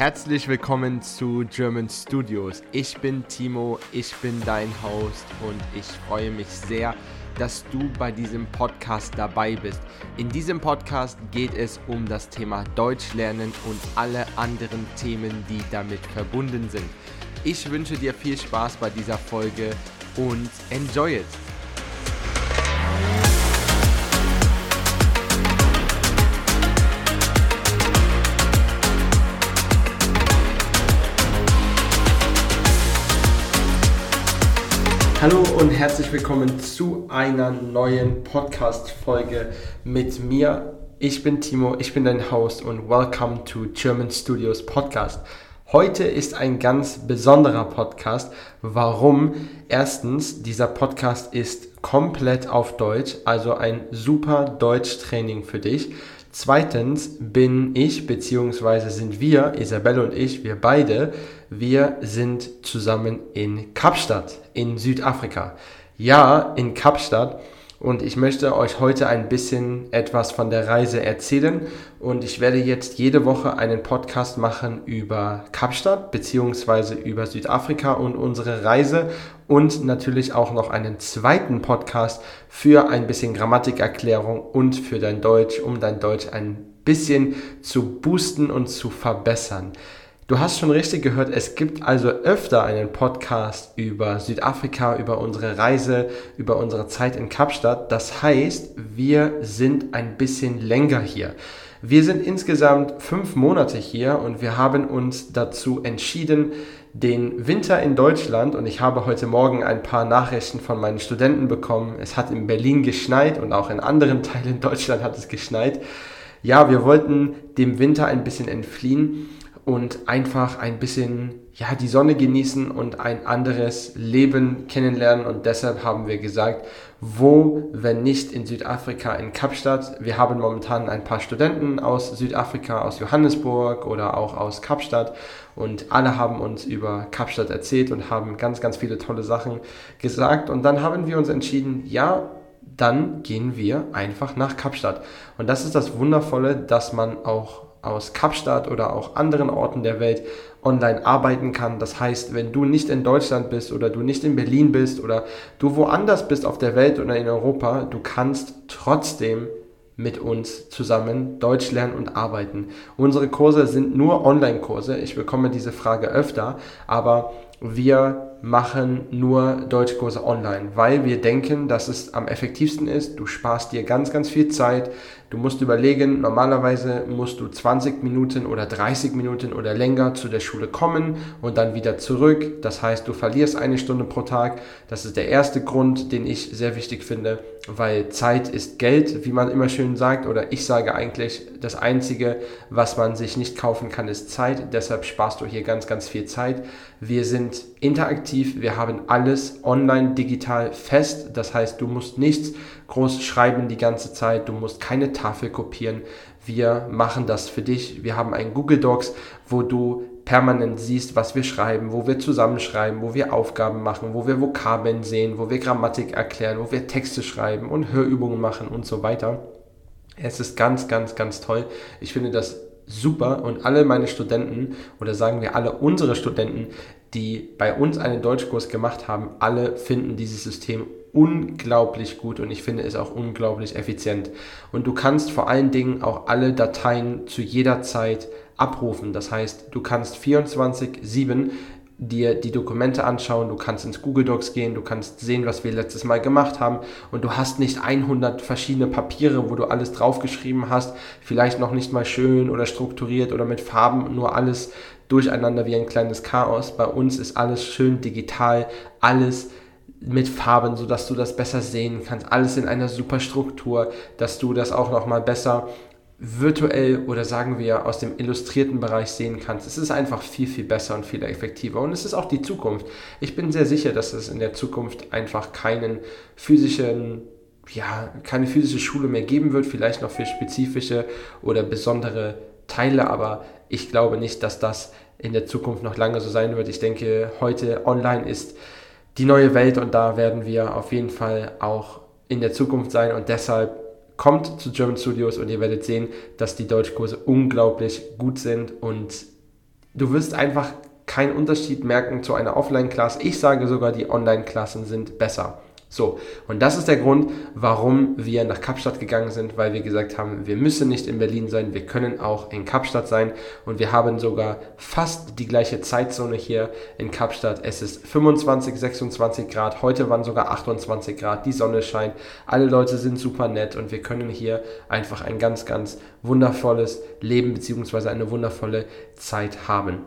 Herzlich willkommen zu German Studios. Ich bin Timo, ich bin dein Host und ich freue mich sehr, dass du bei diesem Podcast dabei bist. In diesem Podcast geht es um das Thema Deutsch lernen und alle anderen Themen, die damit verbunden sind. Ich wünsche dir viel Spaß bei dieser Folge und enjoy it! Hallo und herzlich willkommen zu einer neuen Podcast-Folge mit mir. Ich bin Timo, ich bin dein Host und welcome to German Studios Podcast. Heute ist ein ganz besonderer Podcast. Warum? Erstens, dieser Podcast ist komplett auf Deutsch, also ein super Deutschtraining für dich. Zweitens bin ich, beziehungsweise sind wir, Isabelle und ich, wir beide, wir sind zusammen in Kapstadt in Südafrika. Ja, in Kapstadt. Und ich möchte euch heute ein bisschen etwas von der Reise erzählen. Und ich werde jetzt jede Woche einen Podcast machen über Kapstadt beziehungsweise über Südafrika und unsere Reise. Und natürlich auch noch einen zweiten Podcast für ein bisschen Grammatikerklärung und für dein Deutsch, um dein Deutsch ein bisschen zu boosten und zu verbessern. Du hast schon richtig gehört, es gibt also öfter einen Podcast über Südafrika, über unsere Reise, über unsere Zeit in Kapstadt. Das heißt, wir sind ein bisschen länger hier. Wir sind insgesamt fünf Monate hier und wir haben uns dazu entschieden, den Winter in Deutschland und ich habe heute Morgen ein paar Nachrichten von meinen Studenten bekommen. Es hat in Berlin geschneit und auch in anderen Teilen Deutschland hat es geschneit. Ja, wir wollten dem Winter ein bisschen entfliehen und einfach ein bisschen ja, die Sonne genießen und ein anderes Leben kennenlernen. Und deshalb haben wir gesagt, wo, wenn nicht in Südafrika, in Kapstadt. Wir haben momentan ein paar Studenten aus Südafrika, aus Johannesburg oder auch aus Kapstadt. Und alle haben uns über Kapstadt erzählt und haben ganz, ganz viele tolle Sachen gesagt. Und dann haben wir uns entschieden, ja, dann gehen wir einfach nach Kapstadt. Und das ist das Wundervolle, dass man auch aus Kapstadt oder auch anderen Orten der Welt online arbeiten kann. Das heißt, wenn du nicht in Deutschland bist oder du nicht in Berlin bist oder du woanders bist auf der Welt oder in Europa, du kannst trotzdem mit uns zusammen Deutsch lernen und arbeiten. Unsere Kurse sind nur Online-Kurse. Ich bekomme diese Frage öfter, aber wir machen nur Deutschkurse online, weil wir denken, dass es am effektivsten ist. Du sparst dir ganz, ganz viel Zeit. Du musst überlegen, normalerweise musst du 20 Minuten oder 30 Minuten oder länger zu der Schule kommen und dann wieder zurück. Das heißt, du verlierst eine Stunde pro Tag. Das ist der erste Grund, den ich sehr wichtig finde, weil Zeit ist Geld, wie man immer schön sagt. Oder ich sage eigentlich, das Einzige, was man sich nicht kaufen kann, ist Zeit. Deshalb sparst du hier ganz, ganz viel Zeit. Wir sind interaktiv. Wir haben alles online, digital fest. Das heißt, du musst nichts groß schreiben die ganze Zeit, du musst keine Tafel kopieren. Wir machen das für dich. Wir haben einen Google Docs, wo du permanent siehst, was wir schreiben, wo wir zusammenschreiben, wo wir Aufgaben machen, wo wir Vokabeln sehen, wo wir Grammatik erklären, wo wir Texte schreiben und Hörübungen machen und so weiter. Es ist ganz, ganz, ganz toll. Ich finde das super und alle meine Studenten oder sagen wir alle unsere Studenten, die bei uns einen Deutschkurs gemacht haben, alle finden dieses System unglaublich gut und ich finde es auch unglaublich effizient. Und du kannst vor allen Dingen auch alle Dateien zu jeder Zeit abrufen. Das heißt, du kannst 24/7 dir die Dokumente anschauen, du kannst ins Google Docs gehen, du kannst sehen, was wir letztes Mal gemacht haben und du hast nicht 100 verschiedene Papiere, wo du alles draufgeschrieben hast, vielleicht noch nicht mal schön oder strukturiert oder mit Farben, nur alles durcheinander wie ein kleines Chaos. Bei uns ist alles schön digital, alles mit Farben, sodass du das besser sehen kannst. Alles in einer super Struktur, dass du das auch nochmal besser virtuell oder sagen wir aus dem illustrierten Bereich sehen kannst. Es ist einfach viel, viel besser und viel effektiver. Und es ist auch die Zukunft. Ich bin sehr sicher, dass es in der Zukunft einfach keinen physischen ja, keine physische Schule mehr geben wird, vielleicht noch für spezifische oder besondere Teile, aber ich glaube nicht, dass das in der Zukunft noch lange so sein wird. Ich denke, heute online ist die neue Welt und da werden wir auf jeden Fall auch in der Zukunft sein und deshalb kommt zu German Studios und ihr werdet sehen, dass die Deutschkurse unglaublich gut sind und du wirst einfach keinen Unterschied merken zu einer Offline-Class. Ich sage sogar, die Online-Klassen sind besser. So, und das ist der Grund, warum wir nach Kapstadt gegangen sind, weil wir gesagt haben, wir müssen nicht in Berlin sein, wir können auch in Kapstadt sein und wir haben sogar fast die gleiche Zeitzone hier in Kapstadt. Es ist 25, 26 Grad, heute waren sogar 28 Grad, die Sonne scheint, alle Leute sind super nett und wir können hier einfach ein ganz, ganz wundervolles Leben bzw. eine wundervolle Zeit haben.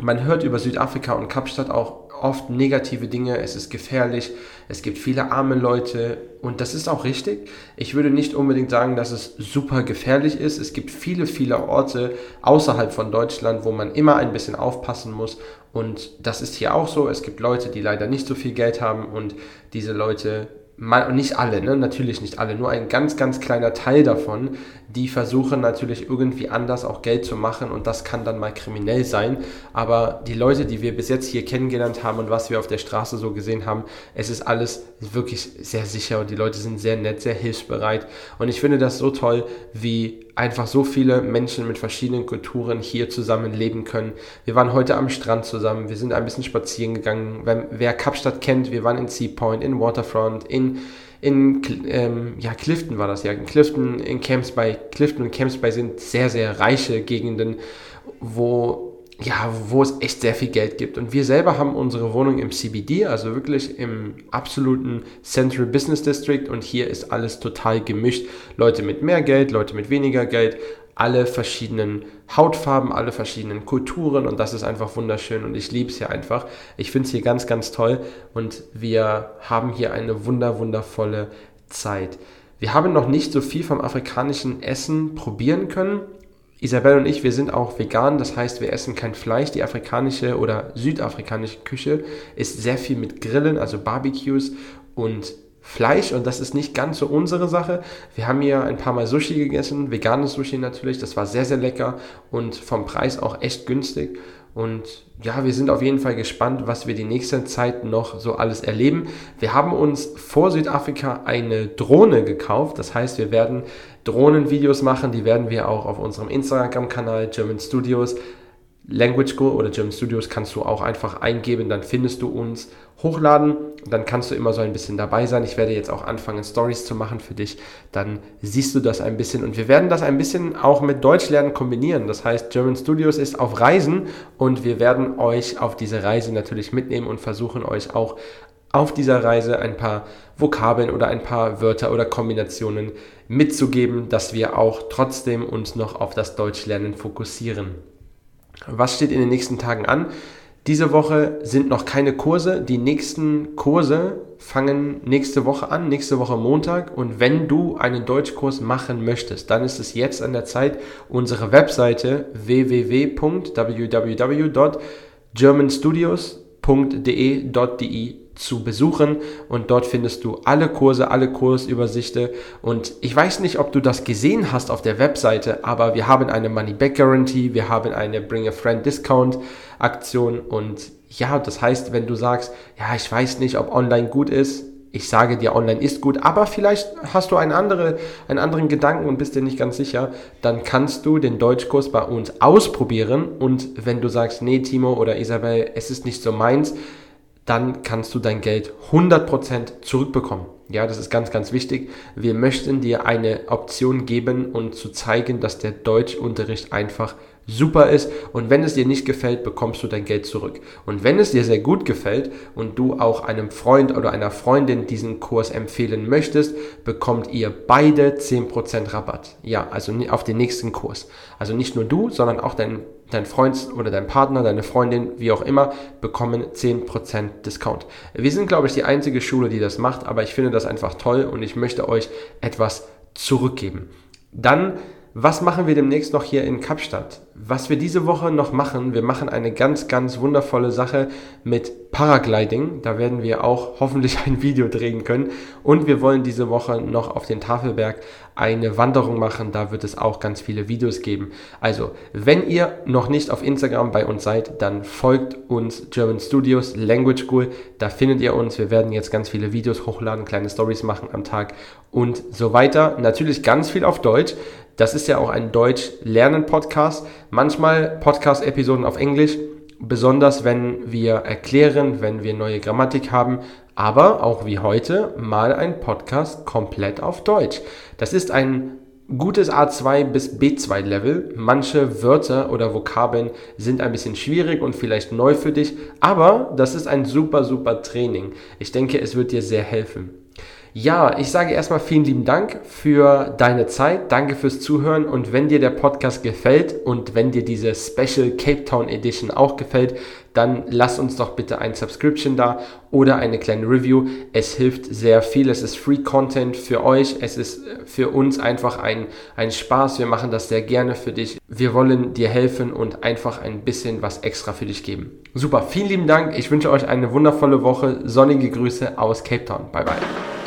Man hört über Südafrika und Kapstadt auch oft negative Dinge, es ist gefährlich, es gibt viele arme Leute und das ist auch richtig. Ich würde nicht unbedingt sagen, dass es super gefährlich ist. Es gibt viele, viele Orte außerhalb von Deutschland, wo man immer ein bisschen aufpassen muss und das ist hier auch so. Es gibt Leute, die leider nicht so viel Geld haben und diese Leute und nicht alle, ne? natürlich nicht alle, nur ein ganz, ganz kleiner Teil davon, die versuchen natürlich irgendwie anders auch Geld zu machen und das kann dann mal kriminell sein. Aber die Leute, die wir bis jetzt hier kennengelernt haben und was wir auf der Straße so gesehen haben, es ist alles wirklich sehr sicher und die Leute sind sehr nett, sehr hilfsbereit. Und ich finde das so toll, wie einfach so viele Menschen mit verschiedenen Kulturen hier zusammen leben können. Wir waren heute am Strand zusammen, wir sind ein bisschen spazieren gegangen. Wer Kapstadt kennt, wir waren in Sea Point, in Waterfront, in, in ähm, ja, Clifton war das ja, in Clifton, in Camps Bay. Clifton und Camps Bay sind sehr, sehr reiche Gegenden, wo ja, wo es echt sehr viel Geld gibt. Und wir selber haben unsere Wohnung im CBD, also wirklich im absoluten Central Business District. Und hier ist alles total gemischt. Leute mit mehr Geld, Leute mit weniger Geld, alle verschiedenen Hautfarben, alle verschiedenen Kulturen und das ist einfach wunderschön und ich liebe es hier einfach. Ich finde es hier ganz, ganz toll und wir haben hier eine wunder, wundervolle Zeit. Wir haben noch nicht so viel vom afrikanischen Essen probieren können, Isabel und ich, wir sind auch vegan, das heißt, wir essen kein Fleisch. Die afrikanische oder südafrikanische Küche ist sehr viel mit Grillen, also Barbecues und Fleisch und das ist nicht ganz so unsere Sache. Wir haben hier ein paar Mal Sushi gegessen, veganes Sushi natürlich, das war sehr, sehr lecker und vom Preis auch echt günstig. Und ja, wir sind auf jeden Fall gespannt, was wir die nächste Zeit noch so alles erleben. Wir haben uns vor Südafrika eine Drohne gekauft. Das heißt, wir werden Drohnenvideos machen. Die werden wir auch auf unserem Instagram-Kanal German Studios Language School oder German Studios kannst du auch einfach eingeben, dann findest du uns, hochladen, dann kannst du immer so ein bisschen dabei sein. Ich werde jetzt auch anfangen, Stories zu machen für dich, dann siehst du das ein bisschen und wir werden das ein bisschen auch mit Deutschlernen kombinieren. Das heißt, German Studios ist auf Reisen und wir werden euch auf diese Reise natürlich mitnehmen und versuchen euch auch auf dieser Reise ein paar Vokabeln oder ein paar Wörter oder Kombinationen mitzugeben, dass wir auch trotzdem uns noch auf das Deutschlernen fokussieren. Was steht in den nächsten Tagen an? Diese Woche sind noch keine Kurse. Die nächsten Kurse fangen nächste Woche an, nächste Woche Montag. Und wenn du einen Deutschkurs machen möchtest, dann ist es jetzt an der Zeit, unsere Webseite www.germanstudios.de.de zu besuchen. Und dort findest du alle Kurse, alle Kursübersichten und ich weiß nicht, ob du das gesehen hast auf der Webseite, aber wir haben eine Money Back Guarantee, wir haben eine Bring a Friend Discount Aktion. Und ja, das heißt, wenn du sagst, ja, ich weiß nicht, ob online gut ist, ich sage dir, online ist gut, aber vielleicht hast du einen, andere, einen anderen Gedanken und bist dir nicht ganz sicher, dann kannst du den Deutschkurs bei uns ausprobieren. Und wenn du sagst, nee, Timo oder Isabel, es ist nicht so meins, dann kannst du dein Geld 100% zurückbekommen. Ja, das ist ganz, ganz wichtig. Wir möchten dir eine Option geben und zu zeigen, dass der Deutschunterricht einfach super ist und wenn es dir nicht gefällt, bekommst du dein Geld zurück. Und wenn es dir sehr gut gefällt und du auch einem Freund oder einer Freundin diesen Kurs empfehlen möchtest, bekommt ihr beide 10% Rabatt. Ja, also auf den nächsten Kurs. Also nicht nur du, sondern auch dein dein Freund oder dein Partner, deine Freundin, wie auch immer, bekommen 10% Discount. Wir sind, glaube ich, die einzige Schule, die das macht, aber ich finde das einfach toll und ich möchte euch etwas zurückgeben. Dann was machen wir demnächst noch hier in Kapstadt? Was wir diese Woche noch machen, wir machen eine ganz, ganz wundervolle Sache mit Paragliding. Da werden wir auch hoffentlich ein Video drehen können. Und wir wollen diese Woche noch auf den Tafelberg eine Wanderung machen. Da wird es auch ganz viele Videos geben. Also, wenn ihr noch nicht auf Instagram bei uns seid, dann folgt uns German Studios Language School. Da findet ihr uns. Wir werden jetzt ganz viele Videos hochladen, kleine Stories machen am Tag und so weiter. Natürlich ganz viel auf Deutsch. Das ist ja auch ein Deutsch-Lernen-Podcast. Manchmal Podcast-Episoden auf Englisch, besonders wenn wir erklären, wenn wir neue Grammatik haben, aber auch wie heute mal ein Podcast komplett auf Deutsch. Das ist ein gutes A2 bis B2 Level. Manche Wörter oder Vokabeln sind ein bisschen schwierig und vielleicht neu für dich, aber das ist ein super, super Training. Ich denke, es wird dir sehr helfen. Ja, ich sage erstmal vielen lieben Dank für deine Zeit. Danke fürs Zuhören. Und wenn dir der Podcast gefällt und wenn dir diese Special Cape Town Edition auch gefällt, dann lass uns doch bitte ein Subscription da oder eine kleine Review. Es hilft sehr viel. Es ist Free Content für euch. Es ist für uns einfach ein, ein Spaß. Wir machen das sehr gerne für dich. Wir wollen dir helfen und einfach ein bisschen was extra für dich geben. Super, vielen lieben Dank. Ich wünsche euch eine wundervolle Woche. Sonnige Grüße aus Cape Town. Bye bye.